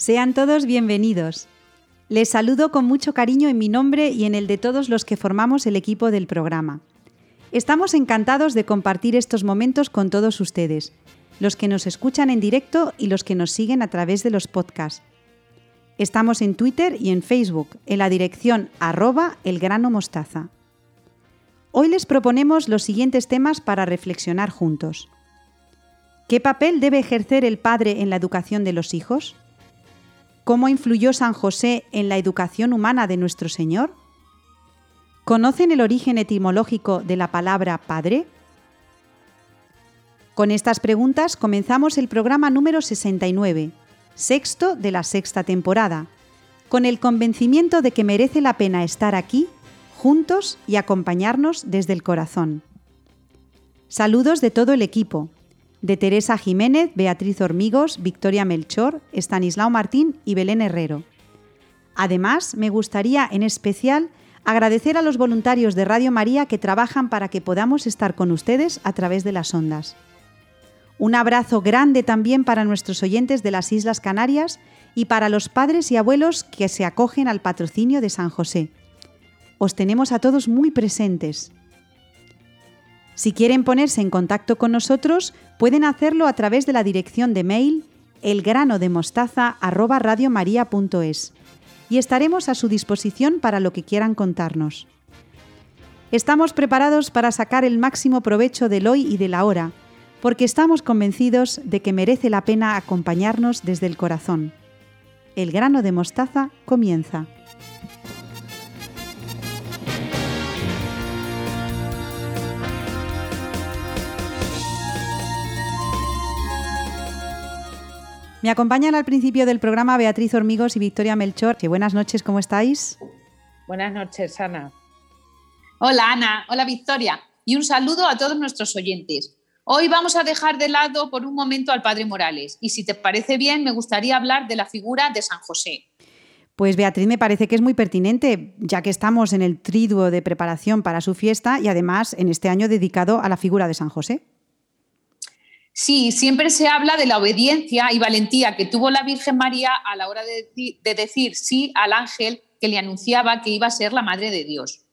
Sean todos bienvenidos. Les saludo con mucho cariño en mi nombre y en el de todos los que formamos el equipo del programa. Estamos encantados de compartir estos momentos con todos ustedes, los que nos escuchan en directo y los que nos siguen a través de los podcasts. Estamos en Twitter y en Facebook, en la dirección arroba elgranomostaza. Hoy les proponemos los siguientes temas para reflexionar juntos. ¿Qué papel debe ejercer el padre en la educación de los hijos? ¿Cómo influyó San José en la educación humana de nuestro Señor? ¿Conocen el origen etimológico de la palabra padre? Con estas preguntas comenzamos el programa número 69, sexto de la sexta temporada, con el convencimiento de que merece la pena estar aquí, juntos y acompañarnos desde el corazón. Saludos de todo el equipo, de Teresa Jiménez, Beatriz Hormigos, Victoria Melchor, Estanislao Martín y Belén Herrero. Además, me gustaría en especial agradecer a los voluntarios de Radio María que trabajan para que podamos estar con ustedes a través de las ondas. Un abrazo grande también para nuestros oyentes de las Islas Canarias y para los padres y abuelos que se acogen al patrocinio de San José. Os tenemos a todos muy presentes. Si quieren ponerse en contacto con nosotros, pueden hacerlo a través de la dirección de mail elgranodemostaza@radiomaria.es y estaremos a su disposición para lo que quieran contarnos. Estamos preparados para sacar el máximo provecho del hoy y de la hora, porque estamos convencidos de que merece la pena acompañarnos desde el corazón. El grano de mostaza comienza. Me acompañan al principio del programa Beatriz Hormigos y Victoria Melchor. buenas noches, ¿cómo estáis? Buenas noches, Ana. Hola, Ana. Hola, Victoria. Y un saludo a todos nuestros oyentes. Hoy vamos a dejar de lado por un momento al Padre Morales y si te parece bien me gustaría hablar de la figura de San José. Pues Beatriz me parece que es muy pertinente, ya que estamos en el triduo de preparación para su fiesta y además en este año dedicado a la figura de San José. Sí, siempre se habla de la obediencia y valentía que tuvo la Virgen María a la hora de, decir sí al ángel que le anunciaba que iba a ser la Madre de Dios.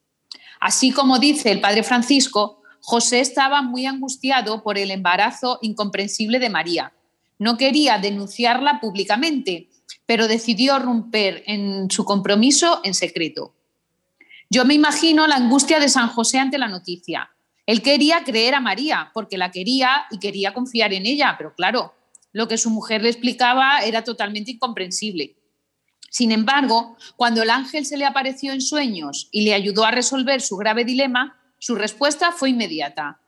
Así como dice el Padre Francisco, José estaba muy angustiado por el embarazo incomprensible de María. No quería denunciarla públicamente, pero decidió romper en su compromiso en secreto. Yo me imagino la angustia de San José ante la noticia. Él quería creer a María porque la quería y quería confiar en ella, pero claro, lo que su mujer le explicaba era totalmente incomprensible. Sin embargo, cuando el ángel se le apareció en sueños y le ayudó a resolver su grave dilema, su respuesta fue inmediata.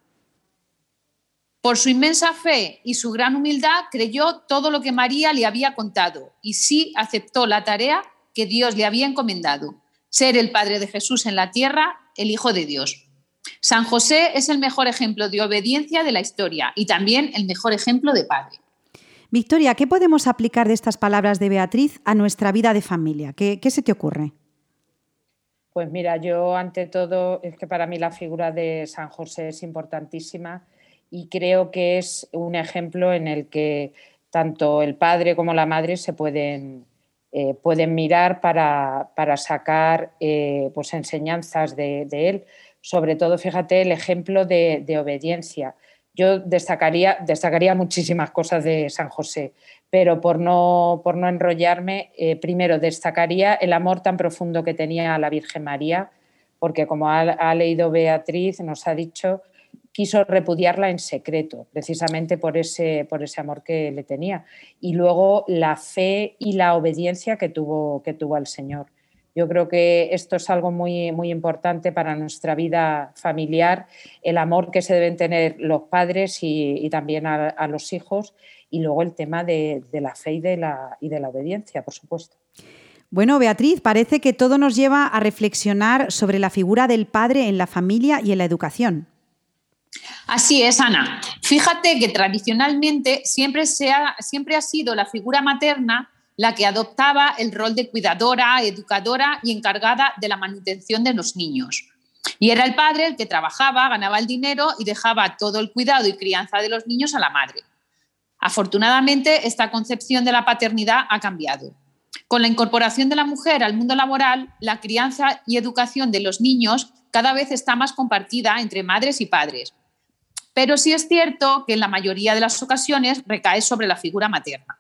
Por su inmensa fe y su gran humildad creyó todo lo que María le había contado y sí aceptó la tarea que Dios le había encomendado, ser el Padre de Jesús en la tierra, el Hijo de Dios. San José es el mejor ejemplo de obediencia de la historia y también el mejor ejemplo de padre. Victoria, ¿qué podemos aplicar de estas palabras de Beatriz a nuestra vida de familia? ¿Qué, se te ocurre? Pues mira, yo ante todo es que para mí la figura de San José es importantísima y creo que es un ejemplo en el que tanto el padre como la madre se pueden, eh, pueden mirar para, sacar eh, pues enseñanzas de, de él sobre todo, fíjate, el ejemplo de, obediencia. Yo destacaría, destacaría muchísimas cosas de San José, pero por no, por no enrollarme, eh, primero destacaría el amor tan profundo que tenía a la Virgen María, porque como ha, leído Beatriz, nos ha dicho, quiso repudiarla en secreto, precisamente por ese, por ese amor que le tenía. Y luego la fe y la obediencia que tuvo, que tuvo al Señor. Yo creo que esto es algo muy, muy importante para nuestra vida familiar, el amor que se deben tener los padres y, también a, los hijos, y luego el tema de, la fe y de la, y de la obediencia, por supuesto. Bueno, Beatriz, parece que todo nos lleva a reflexionar sobre la figura del padre en la familia y en la educación. Así es, Ana. Fíjate que tradicionalmente siempre, se siempre ha sido la figura materna la que adoptaba el rol de cuidadora, educadora y encargada de la manutención de los niños. Y era el padre el que trabajaba, ganaba el dinero y dejaba todo el cuidado y crianza de los niños a la madre. Afortunadamente, esta concepción de la paternidad ha cambiado. Con la incorporación de la mujer al mundo laboral, la crianza y educación de los niños cada vez está más compartida entre madres y padres. Pero sí es cierto que en la mayoría de las ocasiones recae sobre la figura materna.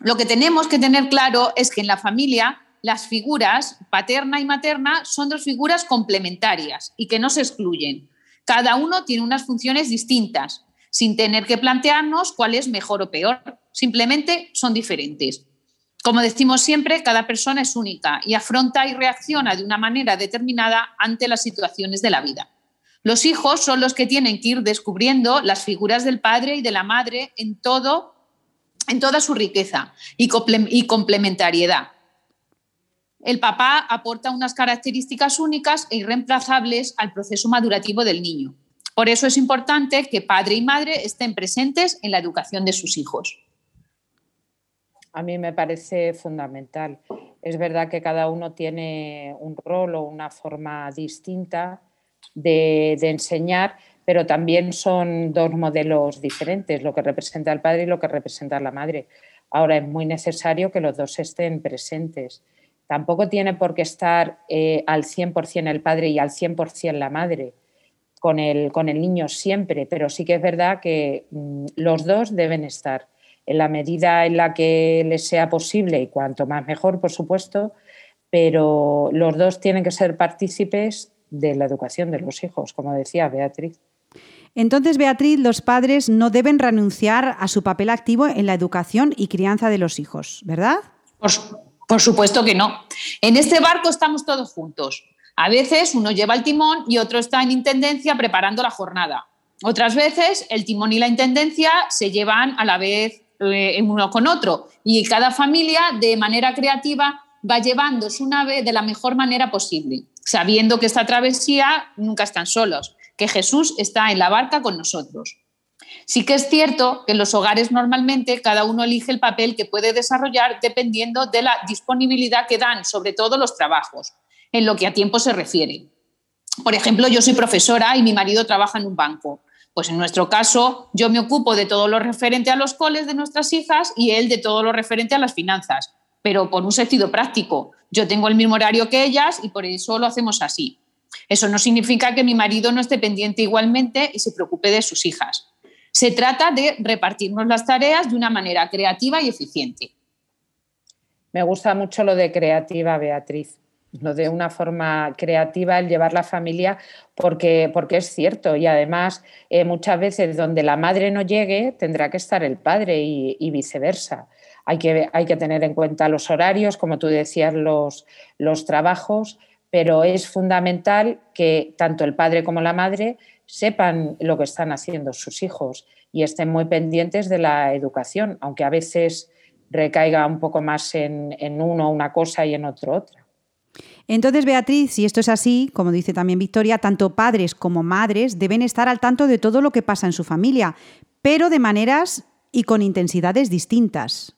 Lo que tenemos que tener claro es que en la familia las figuras paterna y materna son dos figuras complementarias y que no se excluyen. Cada uno tiene unas funciones distintas, sin tener que plantearnos cuál es mejor o peor. Simplemente son diferentes. Como decimos siempre, cada persona es única y afronta y reacciona de una manera determinada ante las situaciones de la vida. Los hijos son los que tienen que ir descubriendo las figuras del padre y de la madre en todo, en toda su riqueza y complementariedad. El papá aporta unas características únicas e irreemplazables al proceso madurativo del niño. Por eso es importante que padre y madre estén presentes en la educación de sus hijos a mí me parece fundamental. Es verdad que cada uno tiene un rol o una forma distinta de, enseñar, pero también son dos modelos diferentes, lo que representa el padre y lo que representa la madre. Ahora es muy necesario que los dos estén presentes. Tampoco tiene por qué estar eh, al 100% el padre y al 100% la madre con el, con el niño siempre, pero sí que es verdad que mm, los dos deben estar en la medida en la que les sea posible y cuanto más mejor, por supuesto, pero los dos tienen que ser partícipes de la educación de los hijos, como decía Beatriz. Entonces, Beatriz, los padres no deben renunciar a su papel activo en la educación y crianza de los hijos, ¿verdad? Por, por supuesto que no. En este barco estamos todos juntos. A veces uno lleva el timón y otro está en intendencia preparando la jornada. Otras veces el timón y la intendencia se llevan a la vez eh, uno con otro. Y cada familia, de manera creativa, va llevando su nave de la mejor manera posible, sabiendo que esta travesía nunca están solos, que Jesús está en la barca con nosotros. Sí que es cierto que en los hogares normalmente cada uno elige el papel que puede desarrollar dependiendo de la disponibilidad que dan, sobre todo los trabajos, en lo que a tiempo se refiere. Por ejemplo, yo soy profesora y mi marido trabaja en un banco. Pues en nuestro caso, yo me ocupo de todo lo referente a los coles de nuestras hijas y él de todo lo referente a las finanzas, pero por un sentido práctico. Yo tengo el mismo horario que ellas y por eso lo hacemos así. Eso no significa que mi marido no esté pendiente igualmente y se preocupe de sus hijas. Se trata de repartirnos las tareas de una manera creativa y eficiente. Me gusta mucho lo de creativa, Beatriz de una forma creativa el llevar la familia porque, porque es cierto y además eh, muchas veces donde la madre no llegue tendrá que estar el padre y, viceversa. Hay que, hay que, tener en cuenta los horarios, como tú decías, los, los trabajos, pero es fundamental que tanto el padre como la madre sepan lo que están haciendo sus hijos y estén muy pendientes de la educación, aunque a veces recaiga un poco más en, en uno una cosa y en otro otra. Entonces, Beatriz, si esto es así, como dice también Victoria, tanto padres como madres deben estar al tanto de todo lo que pasa en su familia, pero de maneras y con intensidades distintas.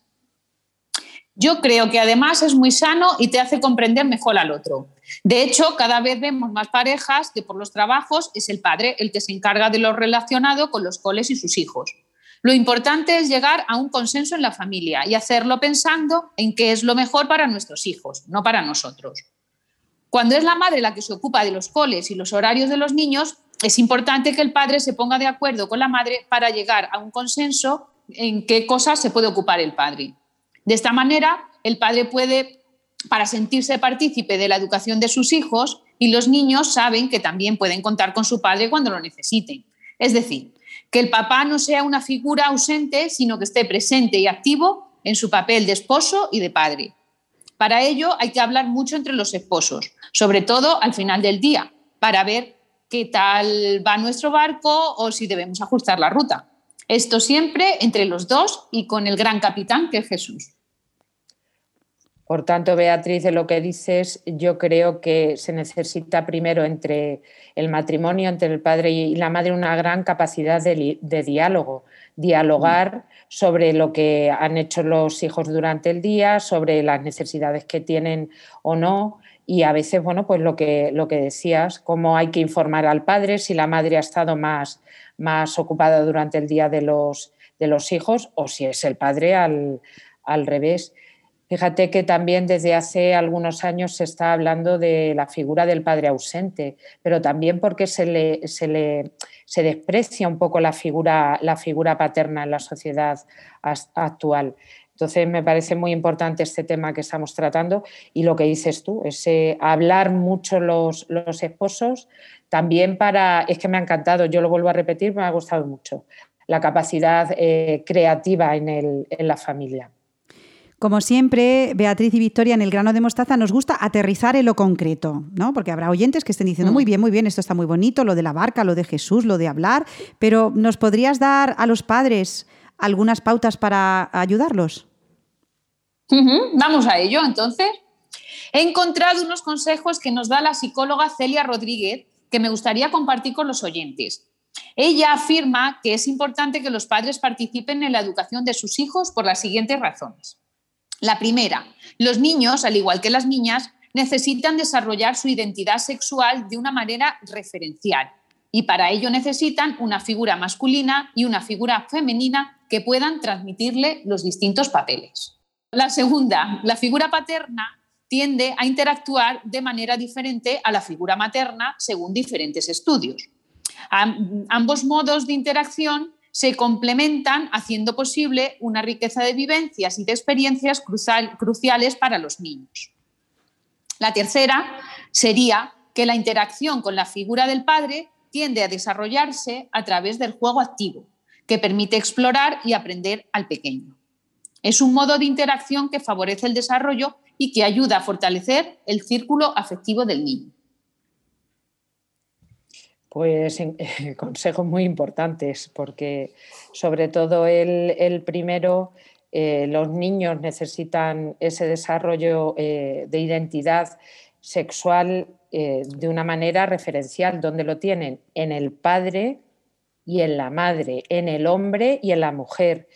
Yo creo que además es muy sano y te hace comprender mejor al otro. De hecho, cada vez vemos más parejas que por los trabajos es el padre el que se encarga de lo relacionado con los coles y sus hijos. Lo importante es llegar a un consenso en la familia y hacerlo pensando en qué es lo mejor para nuestros hijos, no para nosotros. Cuando es la madre la que se ocupa de los coles y los horarios de los niños, es importante que el padre se ponga de acuerdo con la madre para llegar a un consenso en qué cosas se puede ocupar el padre. De esta manera, el padre puede, para sentirse partícipe de la educación de sus hijos, y los niños saben que también pueden contar con su padre cuando lo necesiten. Es decir, que el papá no sea una figura ausente, sino que esté presente y activo en su papel de esposo y de padre. Para ello hay que hablar mucho entre los esposos, sobre todo al final del día, para ver qué tal va nuestro barco o si debemos ajustar la ruta. Esto siempre entre los dos y con el gran capitán que es Jesús. Por tanto, Beatriz, de lo que dices, yo creo que se necesita primero entre el matrimonio, entre el padre y la madre, una gran capacidad de, diálogo, dialogar sobre lo que han hecho los hijos durante el día, sobre las necesidades que tienen o no. Y a veces, bueno, pues lo que, lo que decías, cómo hay que informar al padre si la madre ha estado más, más ocupada durante el día de los, de los hijos o si es el padre al, al revés. Fíjate que también desde hace algunos años se está hablando de la figura del padre ausente, pero también porque se le, se le se desprecia un poco la figura, la figura paterna en la sociedad actual. Entonces me parece muy importante este tema que estamos tratando y lo que dices tú, ese hablar mucho los, los esposos, también para, es que me ha encantado, yo lo vuelvo a repetir, me ha gustado mucho, la capacidad eh, creativa en, el, en la familia. Como siempre, Beatriz y Victoria en el grano de mostaza nos gusta aterrizar en lo concreto, ¿no? Porque habrá oyentes que estén diciendo, muy mm. bien, muy bien, esto está muy bonito, lo de la barca, lo de Jesús, lo de hablar, pero ¿nos podrías dar a los padres algunas pautas para ayudarlos? Vamos a ello, entonces. He encontrado unos consejos que nos da la psicóloga Celia Rodríguez que me gustaría compartir con los oyentes. Ella afirma que es importante que los padres participen en la educación de sus hijos por las siguientes razones. La primera, los niños, al igual que las niñas, necesitan desarrollar su identidad sexual de una manera referencial y para ello necesitan una figura masculina y una figura femenina que puedan transmitirle los distintos papeles. La segunda, la figura paterna tiende a interactuar de manera diferente a la figura materna según diferentes estudios. ambos modos de interacción se complementan haciendo posible una riqueza de vivencias y de experiencias cruciales para los niños. La tercera sería que la interacción con la figura del padre tiende a desarrollarse a través del juego activo, que permite explorar y aprender al pequeño. Es un modo de interacción que favorece el desarrollo y que ayuda a fortalecer el círculo afectivo del niño. Pues consejos muy importantes, porque sobre todo el, primero, eh, los niños necesitan ese desarrollo eh, de identidad sexual eh, de una manera referencial, donde lo tienen en el padre y en la madre, en el hombre y en la mujer.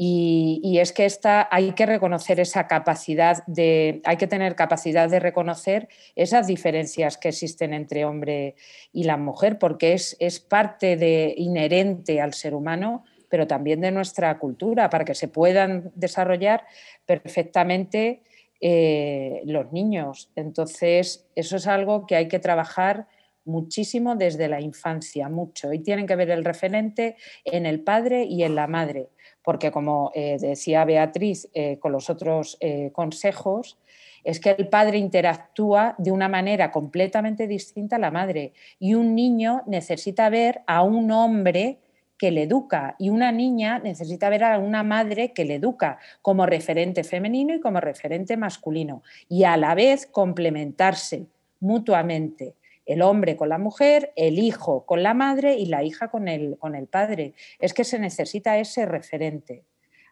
Y, es que esta, hay que reconocer esa capacidad de, hay que tener capacidad de reconocer esas diferencias que existen entre hombre y la mujer, porque es, es parte de, inherente al ser humano, pero también de nuestra cultura, para que se puedan desarrollar perfectamente eh, los niños. Entonces, eso es algo que hay que trabajar muchísimo desde la infancia, mucho. Y tienen que ver el referente en el padre y en la madre porque como eh, decía Beatriz eh, con los otros eh, consejos, es que el padre interactúa de una manera completamente distinta a la madre. Y un niño necesita ver a un hombre que le educa y una niña necesita ver a una madre que le educa como referente femenino y como referente masculino y a la vez complementarse mutuamente el hombre con la mujer, el hijo con la madre y la hija con el, con el padre. Es que se necesita ese referente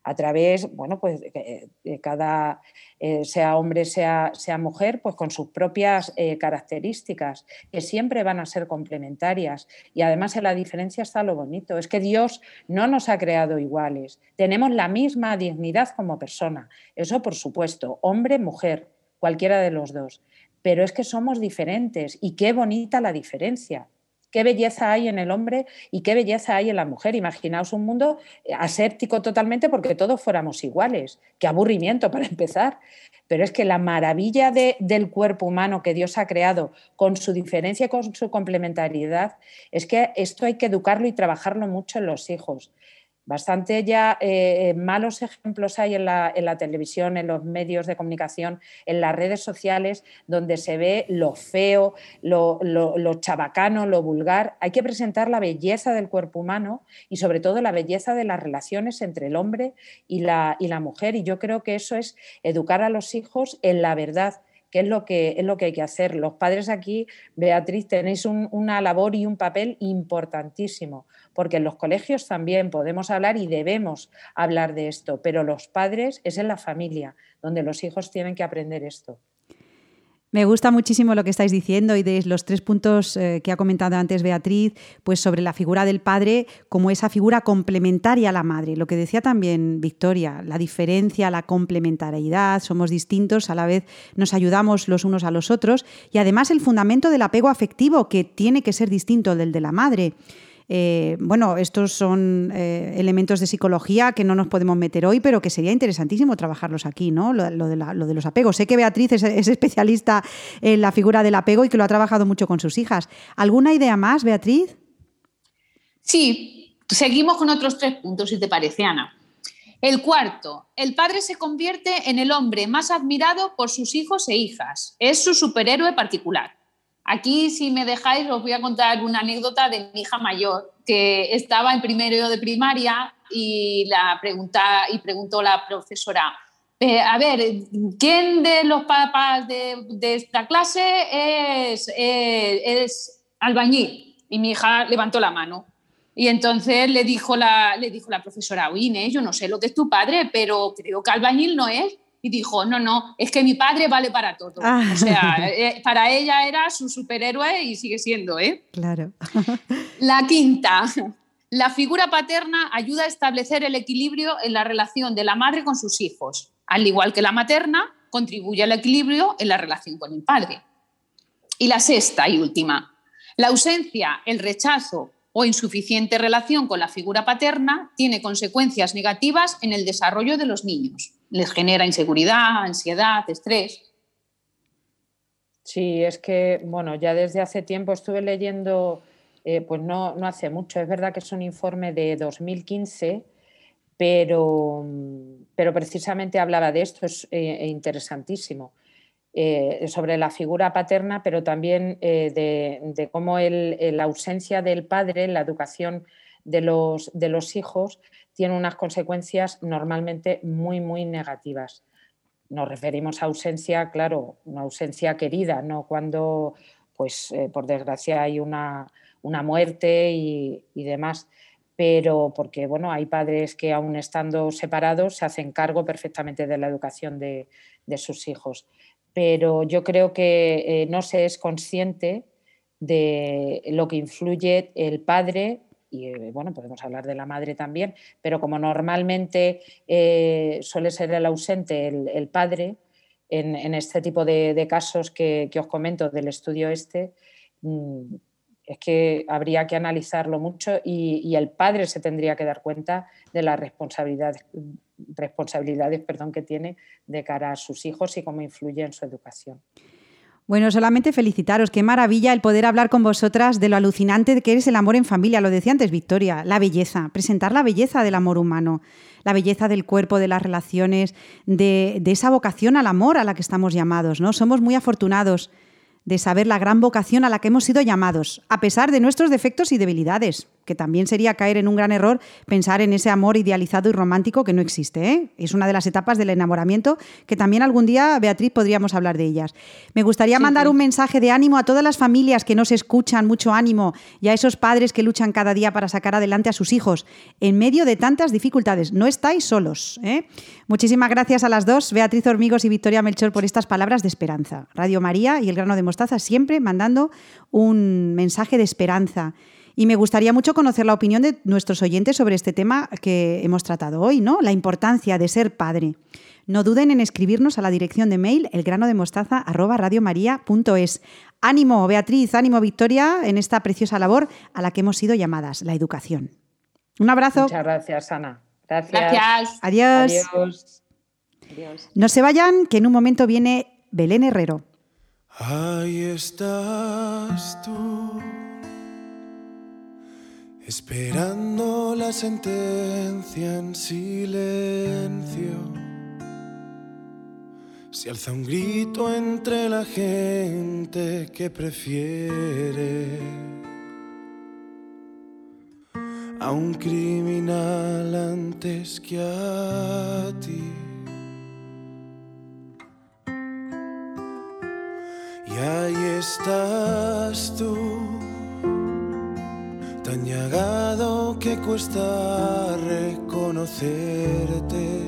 a través, bueno, pues de cada, eh, sea hombre, sea, sea, mujer, pues con sus propias eh, características, que siempre van a ser complementarias. Y además en la diferencia está lo bonito, es que Dios no nos ha creado iguales, tenemos la misma dignidad como persona, eso por supuesto, hombre, mujer, cualquiera de los dos pero es que somos diferentes y qué bonita la diferencia. Qué belleza hay en el hombre y qué belleza hay en la mujer. Imaginaos un mundo eh, aséptico totalmente porque todos fuéramos iguales. Qué aburrimiento para empezar. Pero es que la maravilla del cuerpo humano que Dios ha creado con su diferencia y con su complementariedad es que esto hay que educarlo y trabajarlo mucho en los hijos. Bastante ya eh, malos ejemplos hay en la, televisión, en los medios de comunicación, en las redes sociales, donde se ve lo feo, lo, chabacano, lo vulgar. Hay que presentar la belleza del cuerpo humano y sobre todo la belleza de las relaciones entre el hombre y la, y la mujer. Y yo creo que eso es educar a los hijos en la verdad que es lo que, es lo que hay que hacer. Los padres aquí, Beatriz, tenéis una labor y un papel importantísimo, porque en los colegios también podemos hablar y debemos hablar de esto, pero los padres es en la familia donde los hijos tienen que aprender esto. Me gusta muchísimo lo que estáis diciendo y de los tres puntos eh, que ha comentado antes Beatriz, pues sobre la figura del padre como esa figura complementaria a la madre. Lo que decía también Victoria, la diferencia, la complementariedad, somos distintos, a la vez nos ayudamos los unos a los otros y además el fundamento del apego afectivo que tiene que ser distinto del de la madre. Eh, bueno, estos son eh, elementos de psicología que no nos podemos meter hoy, pero que sería interesantísimo trabajarlos aquí, ¿no? Lo, de, los apegos. Sé que Beatriz es, especialista en la figura del apego y que lo ha trabajado mucho con sus hijas. ¿Alguna idea más, Beatriz? Sí, seguimos con otros tres puntos, si te parece, Ana. El cuarto, el padre se convierte en el hombre más admirado por sus hijos e hijas. Es su superhéroe particular. Aquí, si me dejáis, os voy a contar una anécdota de mi hija mayor, que estaba en primero de primaria y, la pregunta, y preguntó la profesora, eh, a ver, ¿quién de los papás de, esta clase es, eh, es, albañil? Y mi hija levantó la mano. Y entonces le dijo la, profesora, oye yo no sé lo que es tu padre, pero creo que albañil no es y dijo, no, no, es que mi padre vale para todo. Ah. O sea, eh, para ella era su superhéroe y sigue siendo, ¿eh? Claro. La quinta, la figura paterna ayuda a establecer el equilibrio en la relación de la madre con sus hijos, al igual que la materna contribuye al equilibrio en la relación con el padre. Y la sexta y última, la ausencia, el rechazo o insuficiente relación con la figura paterna tiene consecuencias negativas en el desarrollo de los niños les genera inseguridad, ansiedad, estrés. Sí, es que, bueno, ya desde hace tiempo estuve leyendo, eh, pues no, no hace mucho, es verdad que es un informe de 2015, pero, pero precisamente hablaba de esto, es eh, interesantísimo, eh, sobre la figura paterna, pero también de, cómo la ausencia del padre en la educación de los, de los hijos tiene unas consecuencias normalmente muy, muy negativas. Nos referimos a ausencia, claro, una ausencia querida, no cuando, pues, eh, por desgracia hay una, muerte y, demás pero porque bueno, hay padres que aún estando separados se hacen cargo perfectamente de la educación de, sus hijos. Pero yo creo que eh, no se es consciente de lo que influye el padre y eh, bueno, podemos hablar de la madre también, pero como normalmente eh, suele ser el ausente el, padre, en, este tipo de, casos que, os comento del estudio este, mm, es que habría que analizarlo mucho y, el padre se tendría que dar cuenta de las responsabilidades, responsabilidades perdón, que tiene de cara a sus hijos y cómo influye en su educación. Bueno, solamente felicitaros. Qué maravilla el poder hablar con vosotras de lo alucinante que es el amor en familia. Lo decía antes Victoria, la belleza, presentar la belleza del amor humano, la belleza del cuerpo, de las relaciones, de, de esa vocación al amor a la que estamos llamados. ¿no? Somos muy afortunados de saber la gran vocación a la que hemos sido llamados, a pesar de nuestros defectos y debilidades que también sería caer en un gran error pensar en ese amor idealizado y romántico que no existe. ¿eh? Es una de las etapas del enamoramiento que también algún día, Beatriz, podríamos hablar de ellas. Me gustaría mandar un mensaje de ánimo a todas las familias que nos escuchan, mucho ánimo, y a esos padres que luchan cada día para sacar adelante a sus hijos en medio de tantas dificultades. No estáis solos. ¿eh? Muchísimas gracias a las dos, Beatriz Hormigos y Victoria Melchor, por estas palabras de esperanza. Radio María y el grano de mostaza siempre mandando un mensaje de esperanza. Y me gustaría mucho conocer la opinión de nuestros oyentes sobre este tema que hemos tratado hoy, ¿no? La importancia de ser padre. No duden en escribirnos a la dirección de mail elgranodemostaza@radiomaria.es. Ánimo, Beatriz, ánimo, Victoria, en esta preciosa labor a la que hemos sido llamadas, la educación. Un abrazo. Muchas gracias, Ana. Gracias. gracias. Adiós. Adiós. No se vayan, que en un momento viene Belén Herrero. Ahí estás tú esperando la sentencia en silencio. Se alza un grito entre la gente que prefiere a un criminal antes que a ti. Y ahí estás tú tan llagado que cuesta reconocerte.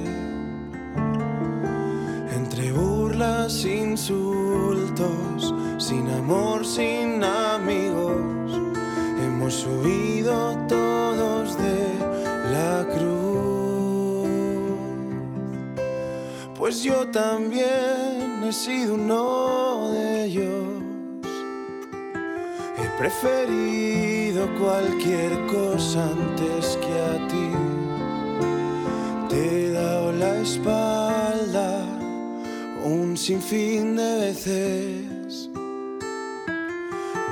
Entre burlas, insultos, sin amor, sin amigos, hemos huido todos de la cruz. Pues yo también he sido uno de ellos preferido cualquier cosa antes que a ti. Te he dado la espalda un sinfín de veces.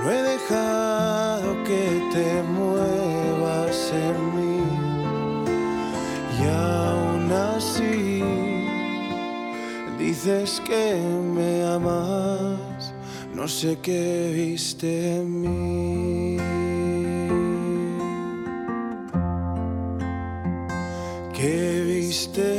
No he dejado que te muevas en mí. Y dices que me amas. No sé qué viste en mí. ¿Qué viste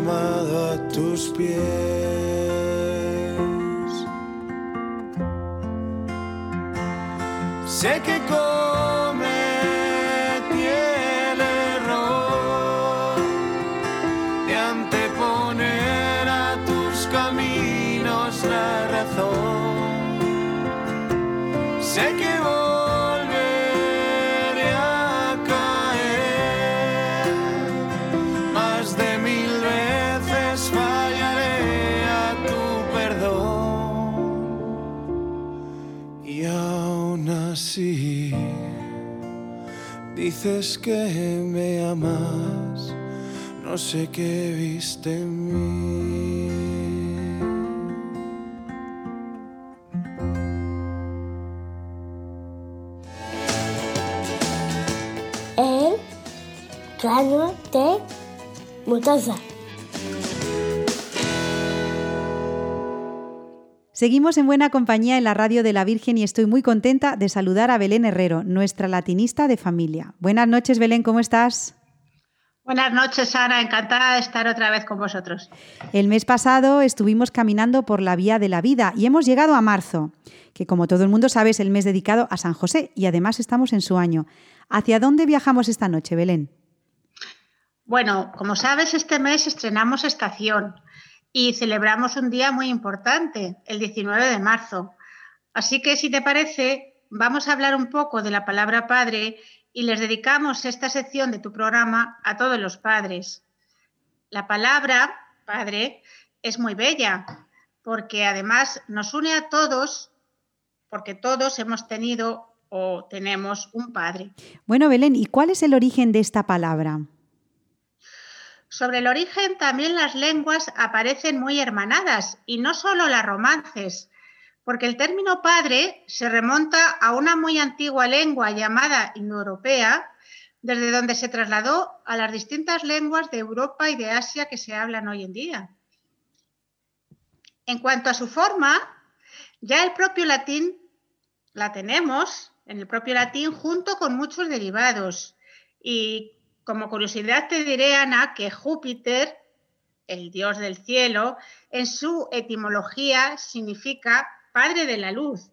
derramado a tus pies. Sé que así dices que me amas, no sé qué viste en mí. Seguimos en buena compañía en la radio de la Virgen y estoy muy contenta de saludar a Belén Herrero, nuestra latinista de familia. Buenas noches, Belén, ¿cómo estás? Buenas noches, Ana. Encantada de estar otra vez con vosotros. El mes pasado estuvimos caminando por la vía de la vida y hemos llegado a marzo, que como todo el mundo sabe es el mes dedicado a San José y además estamos en su año. ¿Hacia dónde viajamos esta noche, Belén? Bueno, como sabes, este mes estrenamos estación y celebramos un día muy importante, el 19 de marzo. Así que, si te parece, vamos a hablar un poco de la palabra padre y les dedicamos esta sección de tu programa a todos los padres. La palabra padre es muy bella porque además nos une a todos porque todos hemos tenido o tenemos un padre. Bueno, Belén, ¿y cuál es el origen de esta palabra? Sobre el origen también las lenguas aparecen muy hermanadas y no solo las romances, porque el término padre se remonta a una muy antigua lengua llamada indoeuropea, desde donde se trasladó a las distintas lenguas de Europa y de Asia que se hablan hoy en día. En cuanto a su forma, ya el propio latín la tenemos en el propio latín junto con muchos derivados. Y como curiosidad te diré, Ana, que Júpiter, el dios del cielo, en su etimología significa padre de la luz.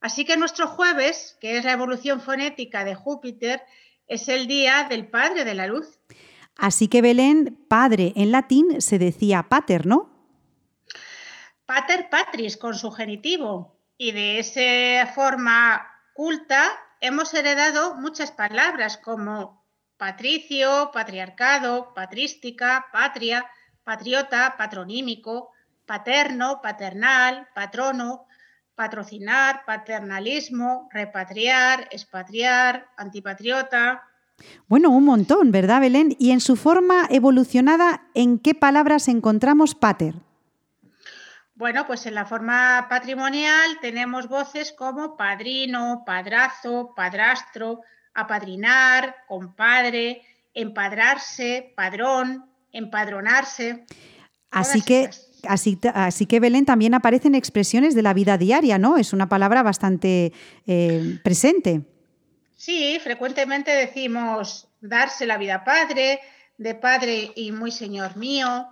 Así que nuestro jueves, que es la evolución fonética de Júpiter, es el día del padre de la luz. Así que Belén, padre en latín se decía pater, ¿no? Pater patris con su genitivo. Y de esa forma culta hemos heredado muchas palabras como patricio, patriarcado, patrística, patria, patriota, patronímico, paterno, paternal, patrono, patrocinar, paternalismo, repatriar, expatriar, antipatriota. Bueno, un montón, ¿verdad, Belén? Y en su forma evolucionada, ¿en qué palabras encontramos pater? Bueno, pues en la forma patrimonial tenemos voces como padrino, padrazo, padrastro, apadrinar, compadre, empadrarse, padrón, empadronarse. Así que, así, así, que Belén también aparecen expresiones de la vida diaria, ¿no? Es una palabra bastante eh, presente. Sí, frecuentemente decimos darse la vida padre, de padre y muy señor mío,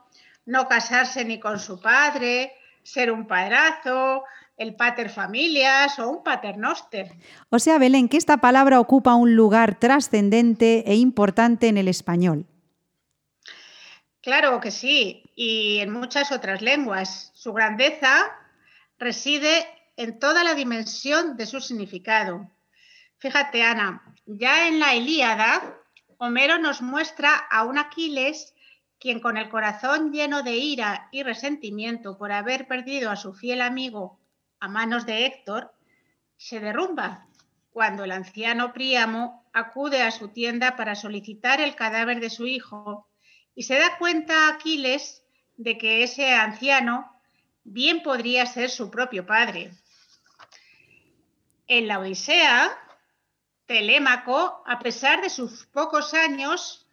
no casarse ni con su padre, ser un padrazo, el pater familias o un paternoster. O sea, Belén, que esta palabra ocupa un lugar trascendente e importante en el español. Claro que sí, y en muchas otras lenguas. Su grandeza reside en toda la dimensión de su significado. Fíjate, Ana, ya en la Ilíada, Homero nos muestra a un Aquiles quien con el corazón lleno de ira y resentimiento por haber perdido a su fiel amigo a manos de Héctor, se derrumba cuando el anciano Príamo acude a su tienda para solicitar el cadáver de su hijo y se da cuenta Aquiles de que ese anciano bien podría ser su propio padre. En la Odisea, Telémaco, a pesar de sus pocos años,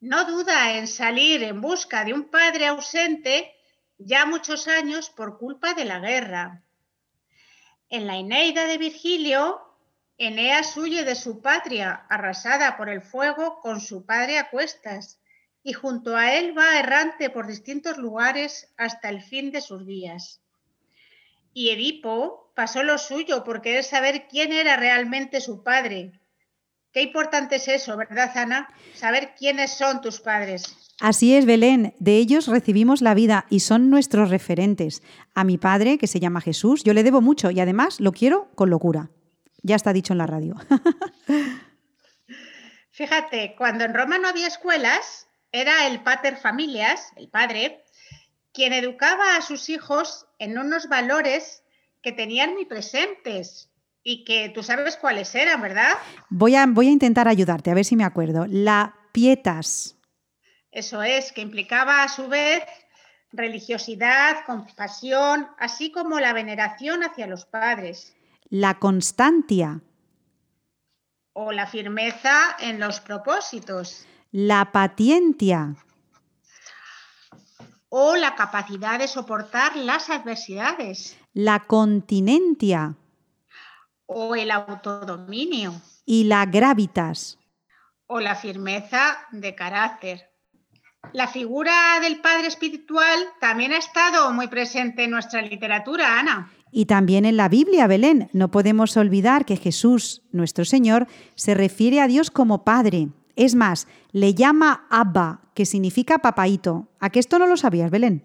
no duda en salir en busca de un padre ausente ya muchos años por culpa de la guerra. En la Eneida de Virgilio, Eneas huye de su patria, arrasada por el fuego, con su padre a cuestas, y junto a él va errante por distintos lugares hasta el fin de sus días. Y Edipo pasó lo suyo por querer saber quién era realmente su padre. Qué importante es eso, ¿verdad, Ana? Saber quiénes son tus padres. Así es, Belén, de ellos recibimos la vida y son nuestros referentes. A mi padre, que se llama Jesús, yo le debo mucho y además lo quiero con locura. Ya está dicho en la radio. Fíjate, cuando en Roma no había escuelas, era el pater familias, el padre, quien educaba a sus hijos en unos valores que tenían muy presentes y que tú sabes cuáles eran, ¿verdad? Voy a, voy a intentar ayudarte, a ver si me acuerdo. La pietas. Eso es, que implicaba a su vez religiosidad, compasión, así como la veneración hacia los padres. La constancia. O la firmeza en los propósitos. La paciencia. O la capacidad de soportar las adversidades. La continencia. O el autodominio. Y la gravitas. O la firmeza de carácter. La figura del padre espiritual también ha estado muy presente en nuestra literatura, Ana. Y también en la Biblia, Belén. No podemos olvidar que Jesús, nuestro Señor, se refiere a Dios como Padre. Es más, le llama Abba, que significa papaito. ¿A qué esto no lo sabías, Belén?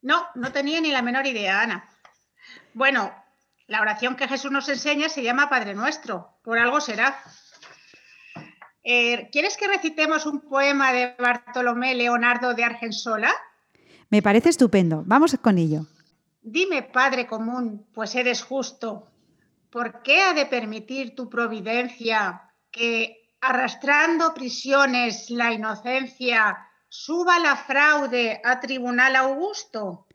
No, no tenía ni la menor idea, Ana. Bueno, la oración que Jesús nos enseña se llama Padre Nuestro. Por algo será. Eh, ¿Quieres que recitemos un poema de Bartolomé Leonardo de Argensola? Me parece estupendo. Vamos con ello. Dime, Padre común, pues eres justo, ¿por qué ha de permitir tu providencia que, arrastrando prisiones la inocencia, suba la fraude a tribunal augusto?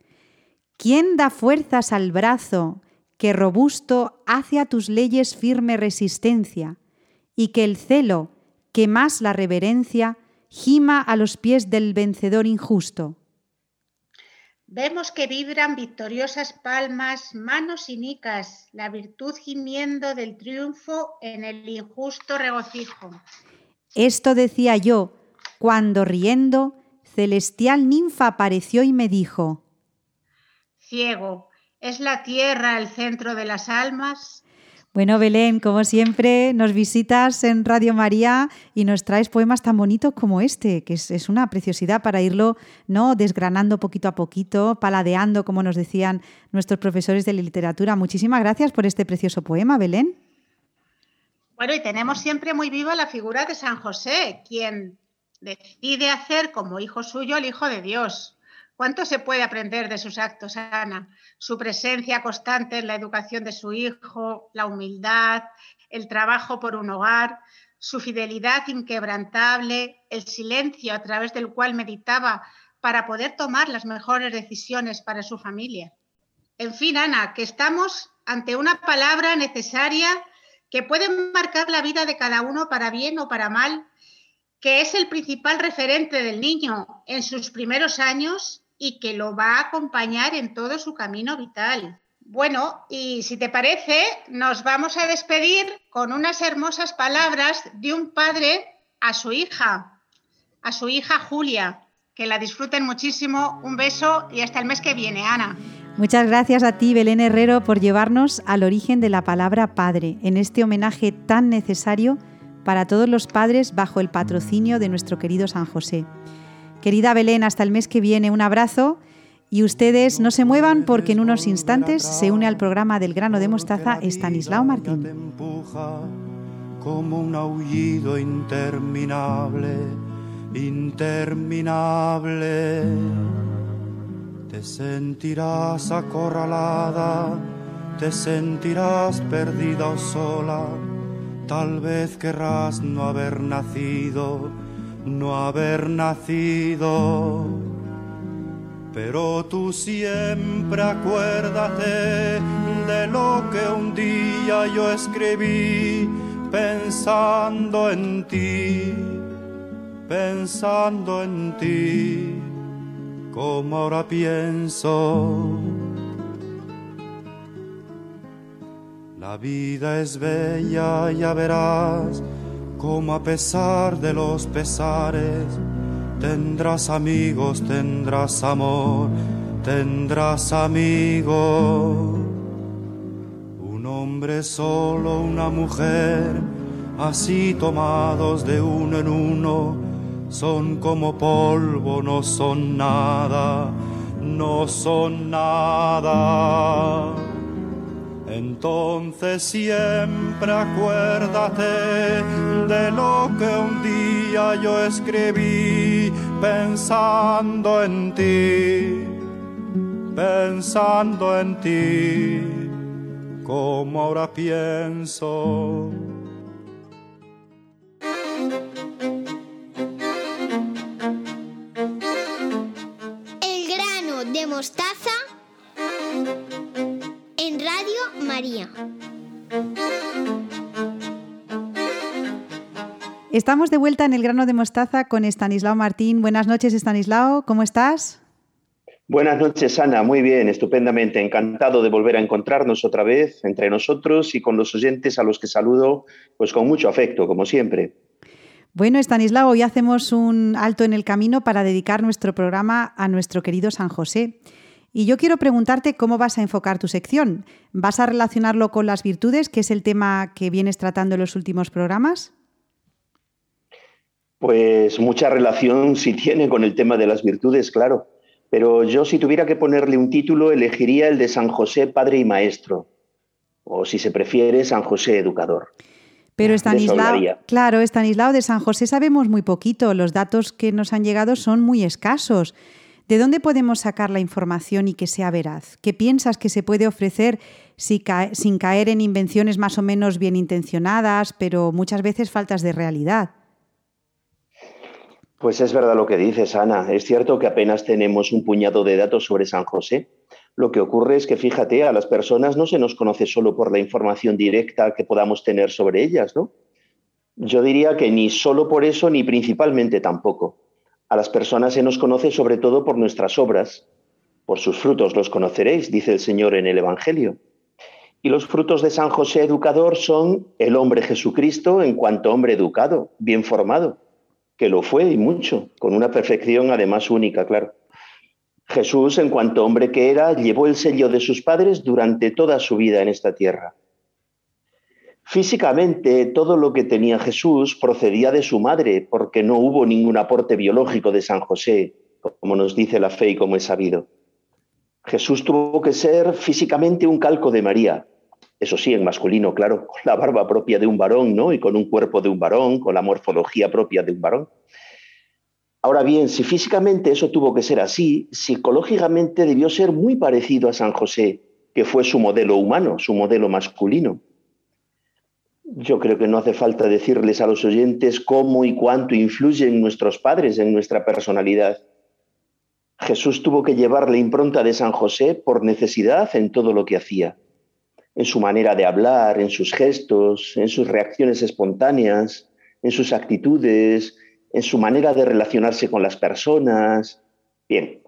¿Quién da fuerzas al brazo que robusto hace a tus leyes firme resistencia y que el celo que más la reverencia gima a los pies del vencedor injusto. Vemos que vibran victoriosas palmas, manos inicas, la virtud gimiendo del triunfo en el injusto regocijo. Esto decía yo, cuando riendo, celestial ninfa apareció y me dijo, Ciego, ¿es la tierra el centro de las almas? Bueno, Belén, como siempre, nos visitas en Radio María y nos traes poemas tan bonitos como este, que es, una preciosidad para irlo ¿no? desgranando poquito a poquito, paladeando, como nos decían nuestros profesores de literatura. Muchísimas gracias por este precioso poema, Belén. Bueno, y tenemos siempre muy viva la figura de San José, quien decide hacer como hijo suyo al Hijo de Dios. ¿Cuánto se puede aprender de sus actos, Ana? Su presencia constante en la educación de su hijo, la humildad, el trabajo por un hogar, su fidelidad inquebrantable, el silencio a través del cual meditaba para poder tomar las mejores decisiones para su familia. En fin, Ana, que estamos ante una palabra necesaria que puede marcar la vida de cada uno para bien o para mal, que es el principal referente del niño en sus primeros años y que lo va a acompañar en todo su camino vital. Bueno, y si te parece, nos vamos a despedir con unas hermosas palabras de un padre a su hija, a su hija Julia. Que la disfruten muchísimo. Un beso y hasta el mes que viene, Ana. Muchas gracias a ti, Belén Herrero, por llevarnos al origen de la palabra padre, en este homenaje tan necesario para todos los padres bajo el patrocinio de nuestro querido San José. Querida Belén, hasta el mes que viene, un abrazo y ustedes no se muevan porque en unos instantes se une al programa del grano de mostaza Estanislao Martín. Como un aullido interminable, interminable te sentirás acorralada, te sentirás perdida o sola, tal vez querrás no haber nacido, no haber nacido. Pero tú siempre acuérdate de lo que un día yo escribí pensando en ti, pensando en ti como ahora pienso. La vida es bella, ya verás, como a pesar de los pesares, tendrás amigos, tendrás amor, tendrás amigos. Un hombre solo, una mujer, así tomados de uno en uno, son como polvo, no son nada, no son nada. Entonces siempre acuérdate de lo que un día yo escribí pensando en ti, pensando en ti, como ahora pienso. Estamos de vuelta en el grano de mostaza con Estanislao Martín. Buenas noches, Estanislao, ¿cómo estás? Buenas noches, Ana. Muy bien, estupendamente. Encantado de volver a encontrarnos otra vez entre nosotros y con los oyentes a los que saludo pues con mucho afecto, como siempre. Bueno, Estanislao, hoy hacemos un alto en el camino para dedicar nuestro programa a nuestro querido San José. Y yo quiero preguntarte cómo vas a enfocar tu sección. ¿Vas a relacionarlo con las virtudes, que es el tema que vienes tratando en los últimos programas? Pues mucha relación sí tiene con el tema de las virtudes, claro. Pero yo si tuviera que ponerle un título, elegiría el de San José, Padre y Maestro. O si se prefiere, San José, Educador. Pero Estanislao, claro, Estanislao de San José sabemos muy poquito, los datos que nos han llegado son muy escasos. ¿De dónde podemos sacar la información y que sea veraz? ¿Qué piensas que se puede ofrecer sin caer en invenciones más o menos bien intencionadas, pero muchas veces faltas de realidad? Pues es verdad lo que dices, Ana. Es cierto que apenas tenemos un puñado de datos sobre San José, lo que ocurre es que, fíjate, a las personas no se nos conoce solo por la información directa que podamos tener sobre ellas, ¿no? Yo diría que ni solo por eso, ni principalmente tampoco. A las personas se nos conoce sobre todo por nuestras obras. Por sus frutos los conoceréis, dice el Señor en el Evangelio. Y los frutos de San José Educador son el hombre Jesucristo en cuanto hombre educado, bien formado, que lo fue y mucho, con una perfección además única, claro. Jesús, en cuanto hombre que era, llevó el sello de sus padres durante toda su vida en esta tierra. Físicamente, todo lo que tenía Jesús procedía de su madre, porque no hubo ningún aporte biológico de San José, como nos dice la fe y como es sabido. Jesús tuvo que ser físicamente un calco de María, eso sí, en masculino, claro, con la barba propia de un varón, ¿no? Y con un cuerpo de un varón, con la morfología propia de un varón. Ahora bien, si físicamente eso tuvo que ser así, psicológicamente debió ser muy parecido a San José, que fue su modelo humano, su modelo masculino. Yo creo que no hace falta decirles a los oyentes cómo y cuánto influyen nuestros padres en nuestra personalidad. Jesús tuvo que llevar la impronta de San José por necesidad en todo lo que hacía, en su manera de hablar, en sus gestos, en sus reacciones espontáneas, en sus actitudes, en su manera de relacionarse con las personas. Bien,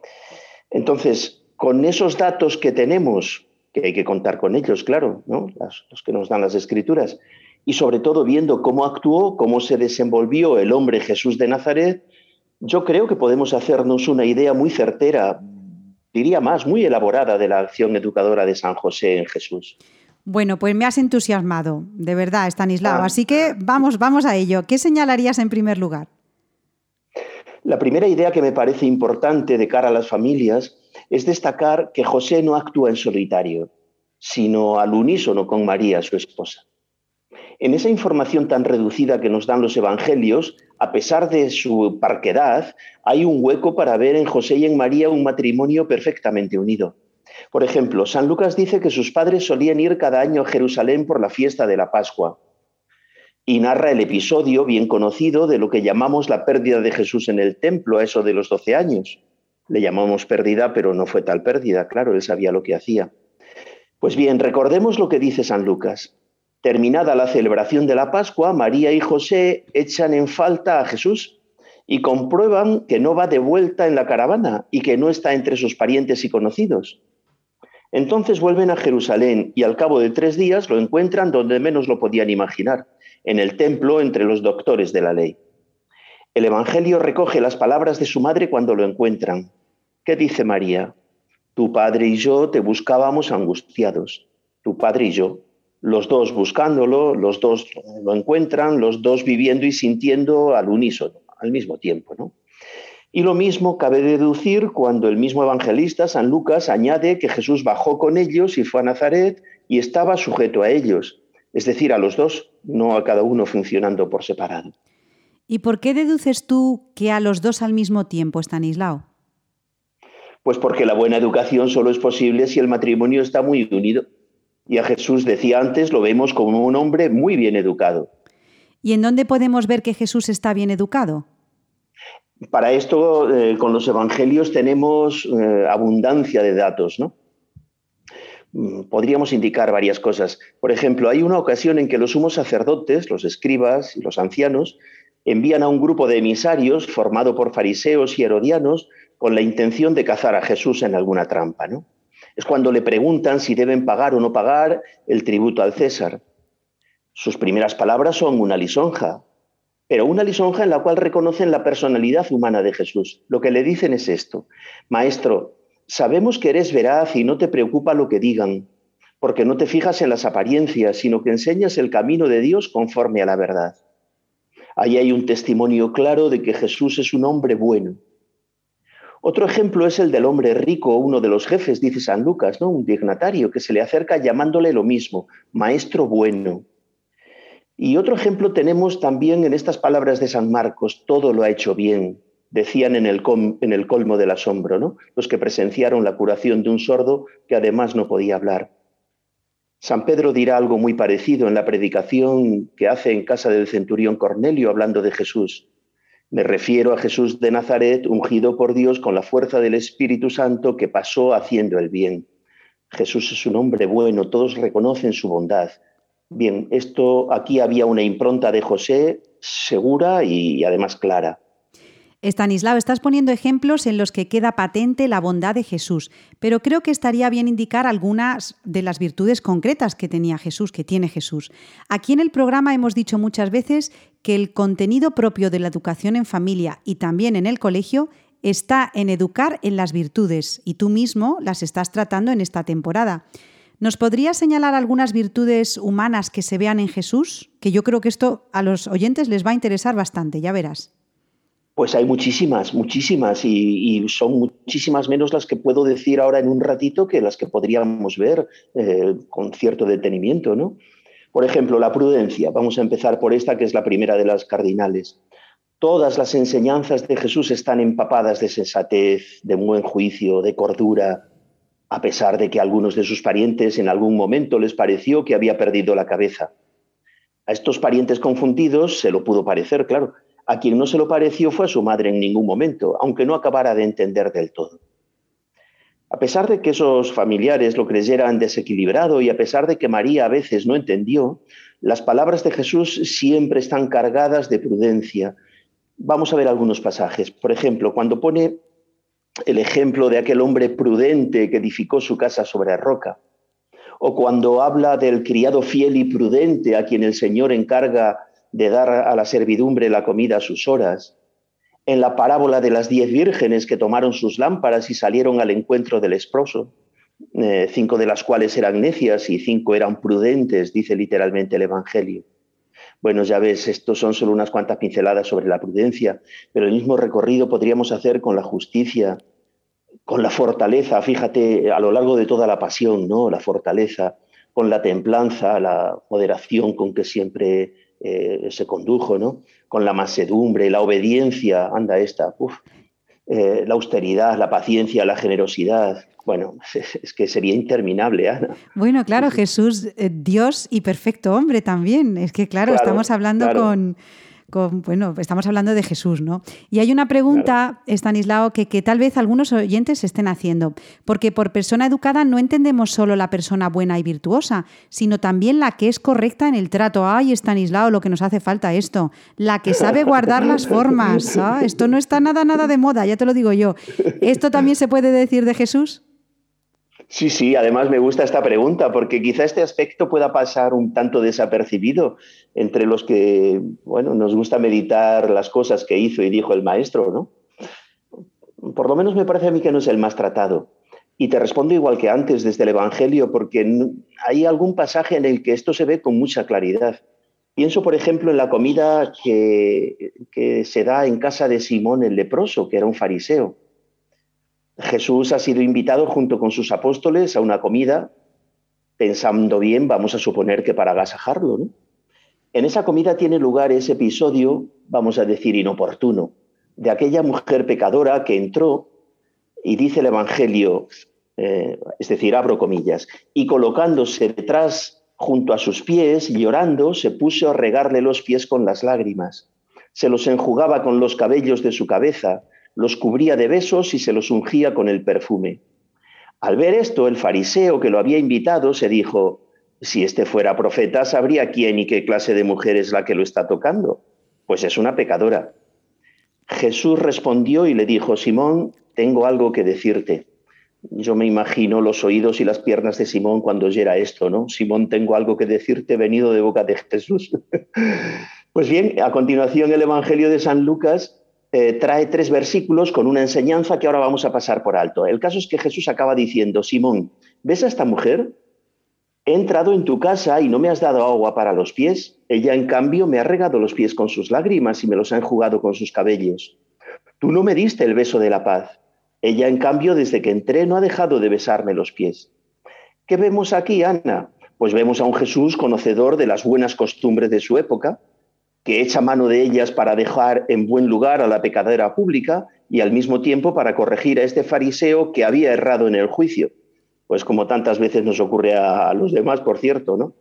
entonces, con esos datos que tenemos, que hay que contar con ellos, claro, ¿no? los que nos dan las escrituras, y sobre todo viendo cómo actuó, cómo se desenvolvió el hombre Jesús de Nazaret, yo creo que podemos hacernos una idea muy certera, diría más, muy elaborada de la acción educadora de San José en Jesús. Bueno, pues me has entusiasmado, de verdad, Estanislao. Ah. Así que vamos, vamos a ello. ¿Qué señalarías en primer lugar? La primera idea que me parece importante de cara a las familias es destacar que José no actúa en solitario, sino al unísono con María, su esposa. En esa información tan reducida que nos dan los evangelios, a pesar de su parquedad, hay un hueco para ver en José y en María un matrimonio perfectamente unido. Por ejemplo, San Lucas dice que sus padres solían ir cada año a Jerusalén por la fiesta de la Pascua y narra el episodio bien conocido de lo que llamamos la pérdida de Jesús en el templo, a eso de los 12 años. Le llamamos pérdida, pero no fue tal pérdida, claro, él sabía lo que hacía. Pues bien, recordemos lo que dice San Lucas. Terminada la celebración de la Pascua, María y José echan en falta a Jesús y comprueban que no va de vuelta en la caravana y que no está entre sus parientes y conocidos. Entonces vuelven a Jerusalén y al cabo de tres días lo encuentran donde menos lo podían imaginar, en el templo entre los doctores de la ley. El Evangelio recoge las palabras de su madre cuando lo encuentran. ¿Qué dice María? Tu padre y yo te buscábamos angustiados. Tu padre y yo los dos buscándolo, los dos lo encuentran, los dos viviendo y sintiendo al unísono, al mismo tiempo. ¿no? Y lo mismo cabe deducir cuando el mismo evangelista, San Lucas, añade que Jesús bajó con ellos y fue a Nazaret y estaba sujeto a ellos, es decir, a los dos, no a cada uno funcionando por separado. ¿Y por qué deduces tú que a los dos al mismo tiempo, Stanislao? Pues porque la buena educación solo es posible si el matrimonio está muy unido. Y a Jesús, decía antes, lo vemos como un hombre muy bien educado. ¿Y en dónde podemos ver que Jesús está bien educado? Para esto, eh, con los evangelios tenemos eh, abundancia de datos, ¿no? Mm, podríamos indicar varias cosas. Por ejemplo, hay una ocasión en que los sumos sacerdotes, los escribas y los ancianos envían a un grupo de emisarios formado por fariseos y herodianos con la intención de cazar a Jesús en alguna trampa, ¿no? Es cuando le preguntan si deben pagar o no pagar el tributo al César. Sus primeras palabras son una lisonja, pero una lisonja en la cual reconocen la personalidad humana de Jesús. Lo que le dicen es esto, Maestro, sabemos que eres veraz y no te preocupa lo que digan, porque no te fijas en las apariencias, sino que enseñas el camino de Dios conforme a la verdad. Ahí hay un testimonio claro de que Jesús es un hombre bueno, otro ejemplo es el del hombre rico, uno de los jefes, dice San Lucas, ¿no? un dignatario que se le acerca llamándole lo mismo, maestro bueno. Y otro ejemplo tenemos también en estas palabras de San Marcos, todo lo ha hecho bien, decían en el, colmo del asombro, ¿no? los que presenciaron la curación de un sordo que además no podía hablar. San Pedro dirá algo muy parecido en la predicación que hace en casa del centurión Cornelio hablando de Jesús. Me refiero a Jesús de Nazaret, ungido por Dios con la fuerza del Espíritu Santo que pasó haciendo el bien. Jesús es un hombre bueno, todos reconocen su bondad. Bien, esto aquí había una impronta de José segura y además clara. Estanislao, estás poniendo ejemplos en los que queda patente la bondad de Jesús, pero creo que estaría bien indicar algunas de las virtudes concretas que tenía Jesús, que tiene Jesús. Aquí en el programa hemos dicho muchas veces que el contenido propio de la educación en familia y también en el colegio está en educar en las virtudes y tú mismo las estás tratando en esta temporada. ¿Nos podrías señalar algunas virtudes humanas que se vean en Jesús? Que yo creo que esto a los oyentes les va a interesar bastante, ya verás. Pues hay muchísimas, muchísimas, y, son muchísimas menos las que puedo decir ahora en un ratito que las que podríamos ver eh, con cierto detenimiento, ¿no? Por ejemplo, la prudencia. Vamos a empezar por esta, que es la primera de las cardinales. Todas las enseñanzas de Jesús están empapadas de sensatez, de buen juicio, de cordura, a pesar de que a algunos de sus parientes en algún momento les pareció que había perdido la cabeza. A estos parientes confundidos se lo pudo parecer, claro, A quien no se lo pareció fue a su madre en ningún momento, aunque no acabara de entender del todo. A pesar de que esos familiares lo creyeran desequilibrado y a pesar de que María a veces no entendió, las palabras de Jesús siempre están cargadas de prudencia. Vamos a ver algunos pasajes. Por ejemplo, cuando pone el ejemplo de aquel hombre prudente que edificó su casa sobre roca, o cuando habla del criado fiel y prudente a quien el Señor encarga de dar a la servidumbre la comida a sus horas, en la parábola de las diez vírgenes que tomaron sus lámparas y salieron al encuentro del esposo, eh, cinco de las cuales eran necias y cinco eran prudentes, dice literalmente el Evangelio. Bueno, ya ves, esto son solo unas cuantas pinceladas sobre la prudencia, pero el mismo recorrido podríamos hacer con la justicia, con la fortaleza, fíjate, a lo largo de toda la pasión, ¿no? La fortaleza, con la templanza, la moderación con que siempre eh, se condujo, ¿no? con la mansedumbre, la obediencia, anda esta, eh, la austeridad, la paciencia, la generosidad. Bueno, es, que sería interminable, Ana. Bueno, claro, Jesús, eh, Dios y perfecto hombre también. Es que, claro, estamos hablando con bueno, estamos hablando de Jesús, ¿no? Y hay una pregunta, Estanislao, que, que, tal vez algunos oyentes estén haciendo, porque por persona educada no entendemos solo la persona buena y virtuosa, sino también la que es correcta en el trato. Ay, Estanislao, lo que nos hace falta esto, la que sabe guardar las formas. ¿ah? Esto no está nada, nada de moda, ya te lo digo yo. ¿Esto también se puede decir de Jesús? Sí, sí, además me gusta esta pregunta porque quizá este aspecto pueda pasar un tanto desapercibido entre los que, bueno, nos gusta meditar las cosas que hizo y dijo el maestro, ¿no? Por lo menos me parece a mí que no es el más tratado. Y te respondo igual que antes desde el Evangelio porque hay algún pasaje en el que esto se ve con mucha claridad. Pienso, por ejemplo, en la comida que, que se da en casa de Simón el leproso, que era un fariseo. Jesús ha sido invitado junto con sus apóstoles a una comida, pensando bien, vamos a suponer que para agasajarlo. En esa comida tiene lugar ese episodio, vamos a decir, inoportuno, de aquella mujer pecadora que entró y dice el Evangelio, eh, es decir, abro comillas, y colocándose detrás junto a sus pies, llorando, se puso a regarle los pies con las lágrimas. Se los enjugaba con los cabellos de su cabeza los cubría de besos y se los ungía con el perfume. Al ver esto, el fariseo que lo había invitado se dijo, si este fuera profeta, sabría quién y qué clase de mujer es la que lo está tocando. Pues es una pecadora. Jesús respondió y le dijo, Simón, tengo algo que decirte. Yo me imagino los oídos y las piernas de Simón cuando oyera esto, ¿no? Simón, tengo algo que decirte venido de boca de Jesús. pues bien, a continuación el Evangelio de San Lucas eh, trae tres versículos con una enseñanza que ahora vamos a pasar por alto. El caso es que Jesús acaba diciendo, Simón, ¿ves a esta mujer? He entrado en tu casa y no me has dado agua para los pies. Ella, en cambio, me ha regado los pies con sus lágrimas y me los ha enjugado con sus cabellos. Tú no me diste el beso de la paz. Ella, en cambio, desde que entré no ha dejado de besarme los pies. ¿Qué vemos aquí, Ana? Pues vemos a un Jesús conocedor de las buenas costumbres de su época, que echa mano de ellas para dejar en buen lugar a la pecadera pública y al mismo tiempo para corregir a este fariseo que había errado en el juicio. Pues como tantas veces nos ocurre a, los demás, por cierto, ¿no?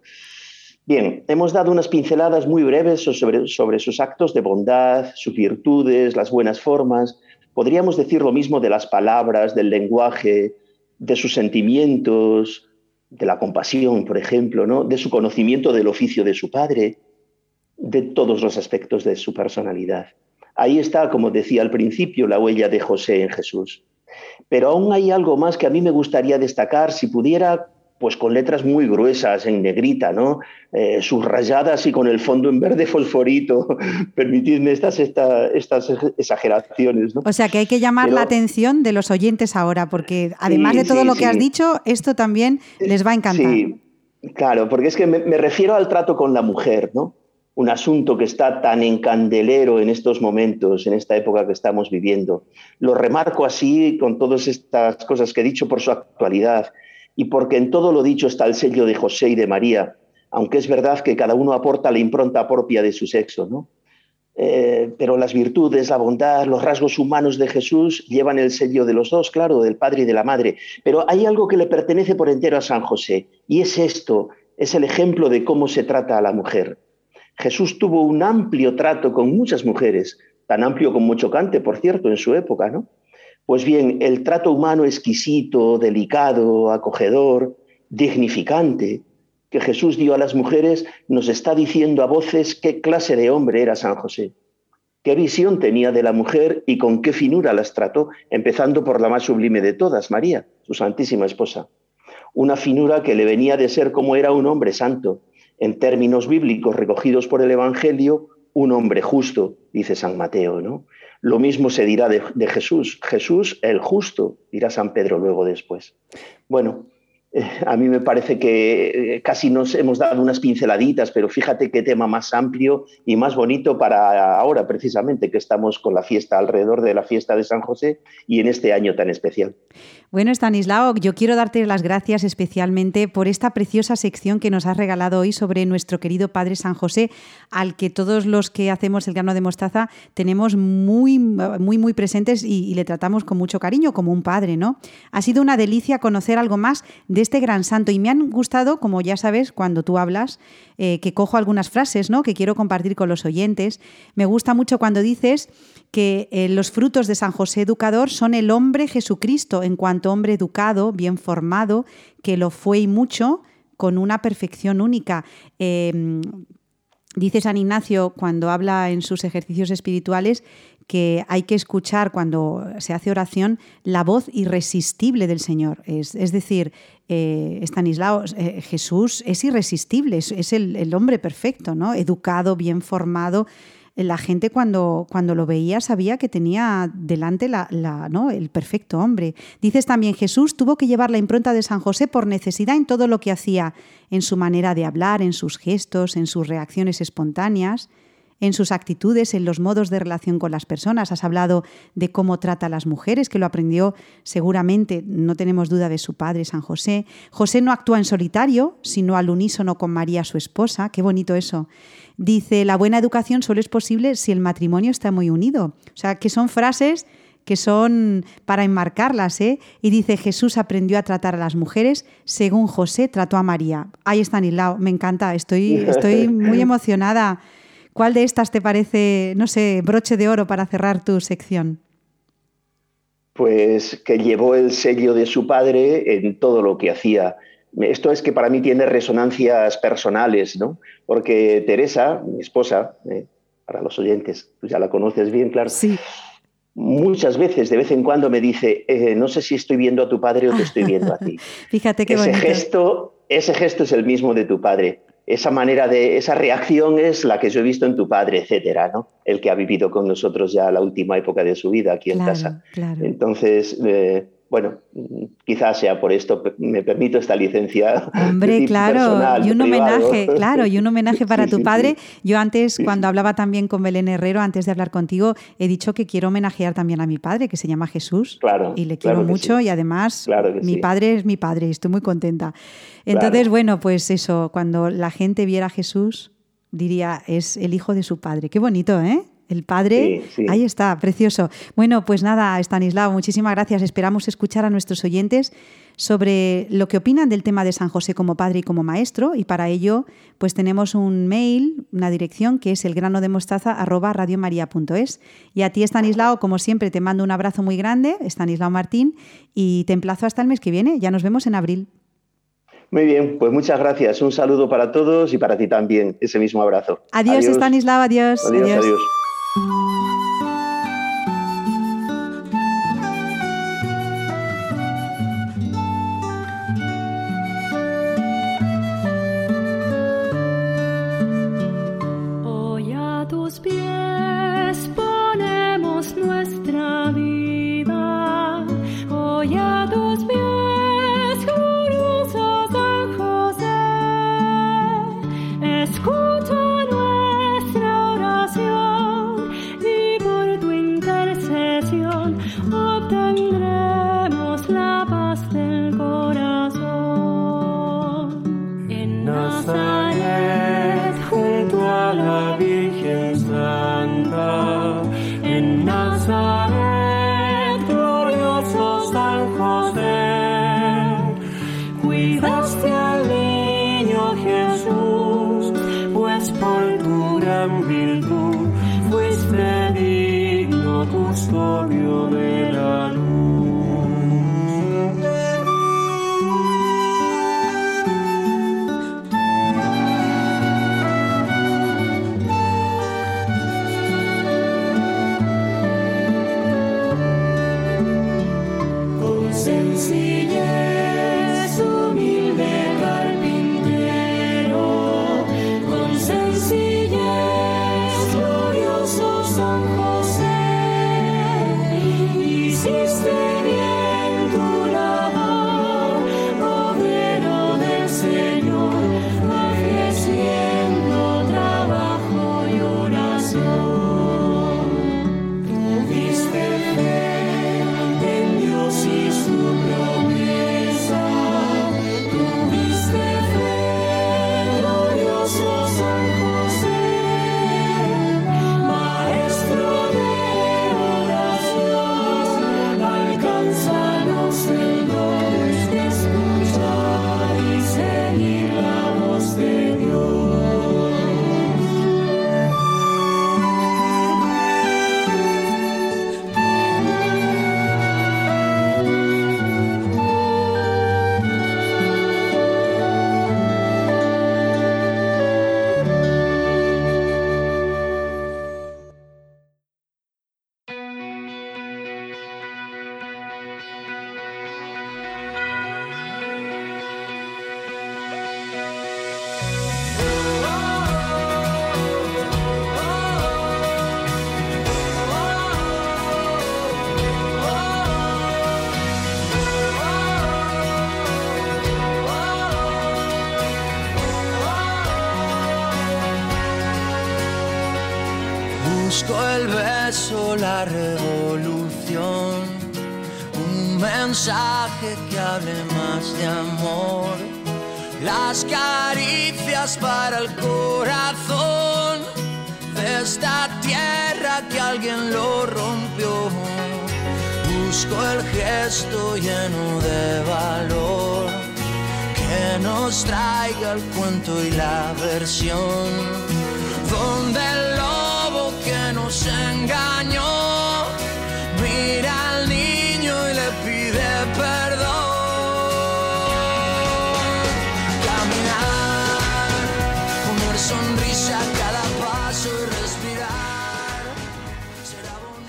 Bien, hemos dado unas pinceladas muy breves sobre, sobre sus actos de bondad, sus virtudes, las buenas formas. Podríamos decir lo mismo de las palabras, del lenguaje, de sus sentimientos, de la compasión, por ejemplo, ¿no? de su conocimiento del oficio de su padre, de todos los aspectos de su personalidad. Ahí está, como decía al principio, la huella de José en Jesús. Pero aún hay algo más que a mí me gustaría destacar, si pudiera, pues con letras muy gruesas, en negrita, ¿no? Eh, subrayadas y con el fondo en verde fosforito. Permitidme estas, estas exageraciones. ¿no? O sea que hay que llamar la atención de los oyentes ahora, porque además de todo lo que has dicho, esto también les va a encantar. Sí, claro, porque es que me, me refiero al trato con la mujer, ¿no? Un asunto que está tan en candelero en estos momentos, en esta época que estamos viviendo. Lo remarco así con todas estas cosas que he dicho por su actualidad y porque en todo lo dicho está el sello de José y de María, aunque es verdad que cada uno aporta la impronta propia de su sexo, ¿no? Eh, pero las virtudes, la bondad, los rasgos humanos de Jesús llevan el sello de los dos, claro, del Padre y de la Madre. Pero hay algo que le pertenece por entero a San José, y es esto, es el ejemplo de cómo se trata a la mujer. Jesús tuvo un amplio trato con muchas mujeres, tan amplio como chocante, por cierto, en su época, ¿no? Pues bien, el trato humano exquisito, delicado, acogedor, dignificante, que Jesús dio a las mujeres, nos está diciendo a voces qué clase de hombre era San José, qué visión tenía de la mujer y con qué finura las trató, empezando por la más sublime de todas, María, su santísima esposa. Una finura que le venía de ser como era un hombre santo, en términos bíblicos recogidos por el Evangelio, un hombre justo, dice San Mateo, ¿no? Lo mismo se dirá de, de Jesús, Jesús el justo, dirá San Pedro luego después. Bueno, a mí me parece que eh, casi nos hemos dado unas pinceladitas, pero fíjate qué tema más amplio y más bonito para ahora, precisamente, que estamos con la fiesta alrededor de la fiesta de San José y en este año tan especial. Bueno, Stanislao, yo quiero darte las gracias especialmente por esta preciosa sección que nos has regalado hoy sobre nuestro querido Padre San José, al que todos los que hacemos el grano de mostaza tenemos muy, muy, muy presentes y, le tratamos con mucho cariño, como un padre, ¿no? Ha sido una delicia conocer algo más de este gran santo y me han gustado, como ya sabes, cuando tú hablas, eh, que cojo algunas frases, ¿no? Que quiero compartir con los oyentes. Me gusta mucho cuando dices que eh, los frutos de San José Educador son el hombre Jesucristo, en cuanto hombre educado, bien formado, que lo fue y mucho, con una perfección única. Eh, dice San Ignacio cuando habla en sus ejercicios espirituales que hay que escuchar cuando se hace oración la voz irresistible del Señor. Es, es decir, eh, Estanislao, eh, Jesús es irresistible, es, el, el, hombre perfecto, ¿no? educado, bien formado. La gente cuando, cuando lo veía sabía que tenía delante la, la, ¿no? el perfecto hombre. Dices también, Jesús tuvo que llevar la impronta de San José por necesidad en todo lo que hacía, en su manera de hablar, en sus gestos, en sus reacciones espontáneas en sus actitudes, en los modos de relación con las personas. Has hablado de cómo trata a las mujeres, que lo aprendió seguramente, no tenemos duda, de su padre, San José. José no actúa en solitario, sino al unísono con María, su esposa. Qué bonito eso. Dice, la buena educación solo es posible si el matrimonio está muy unido. O sea, que son frases que son para enmarcarlas, ¿eh? Y dice, Jesús aprendió a tratar a las mujeres según José trató a María. Ahí está Nilao, me encanta, estoy, estoy muy emocionada. ¿Cuál de estas te parece, no sé, broche de oro para cerrar tu sección? Pues que llevó el sello de su padre en todo lo que hacía. Esto es que para mí tiene resonancias personales, ¿no? Porque Teresa, mi esposa, eh, para los oyentes, tú ya la conoces bien, claro. Sí. Muchas veces, de vez en cuando, me dice, eh, no sé si estoy viendo a tu padre o te estoy viendo a ti. Fíjate qué ese bonito. gesto, ese gesto es el mismo de tu padre esa manera de, esa reacción es la que yo he visto en tu padre, etcétera, ¿no? El que ha vivido con nosotros ya la última época de su vida aquí en claro, casa. Claro. Entonces, eh, bueno, quizás sea por esto, me permito esta licencia. Hombre, claro, personal, y un privado. homenaje, claro, y un homenaje para Sí, tu sí, padre. sí. Yo antes, cuando hablaba también con Belén Herrero, antes de hablar contigo, he dicho que quiero homenajear también a mi padre, que se llama Jesús. Claro, Y le quiero claro mucho y además Claro mi padre es mi padre y estoy muy contenta. Entonces, Claro. bueno, pues eso, cuando la gente viera a Jesús, diría, es el hijo de su padre. Qué bonito, ¿eh? El padre, Sí, sí. ahí está, precioso. Bueno, pues nada, Stanislao, muchísimas gracias. Esperamos escuchar a nuestros oyentes sobre lo que opinan del tema de San José como padre y como maestro. Y para ello, pues tenemos un mail, una dirección que es elgranodemostaza.radiomaria.es. Y a ti, Stanislao, como siempre, te mando un abrazo muy grande, Stanislao Martín, y te emplazo hasta el mes que viene. Ya nos vemos en abril. Muy bien, pues muchas gracias. Un saludo para todos y para ti también. Ese mismo abrazo. Adiós, Stanislao, adiós. Adiós, adiós. Hoy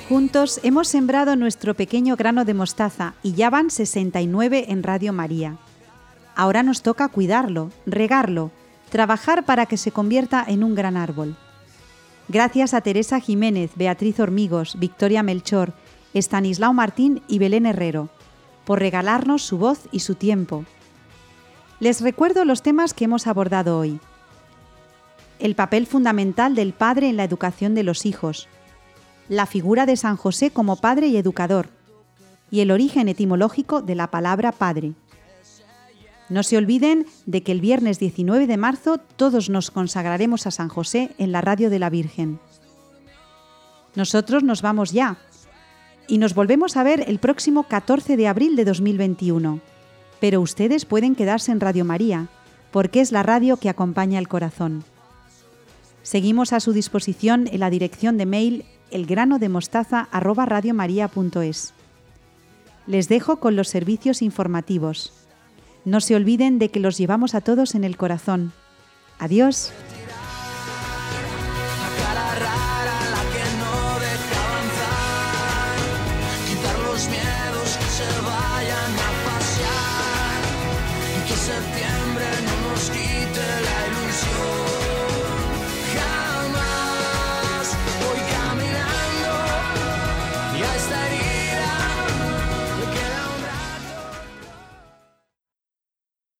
Juntos hemos sembrado nuestro pequeño grano de mostaza y ya van 69 en Radio María. Ahora nos toca cuidarlo, regarlo, trabajar para que se convierta en un gran árbol. Gracias a Teresa Jiménez, Beatriz Hormigos, Victoria Melchor, Estanislao Martín y Belén Herrero, por regalarnos su voz y su tiempo. Les recuerdo los temas que hemos abordado hoy. El papel fundamental del padre en la educación de los hijos, la figura de San José como padre y educador, y el origen etimológico de la palabra padre. No se olviden de que el viernes 19 de marzo todos nos consagraremos a San José en la radio de la Virgen. Nosotros nos vamos ya y nos volvemos a ver el próximo 14 de abril de 2021. Pero ustedes pueden quedarse en Radio María, porque es la radio que acompaña el corazón. Seguimos a su disposición en la dirección de mail elgranodemostaza@radiomaria.es. Les dejo con los servicios informativos. No se olviden de que los llevamos a todos en el corazón. Adiós.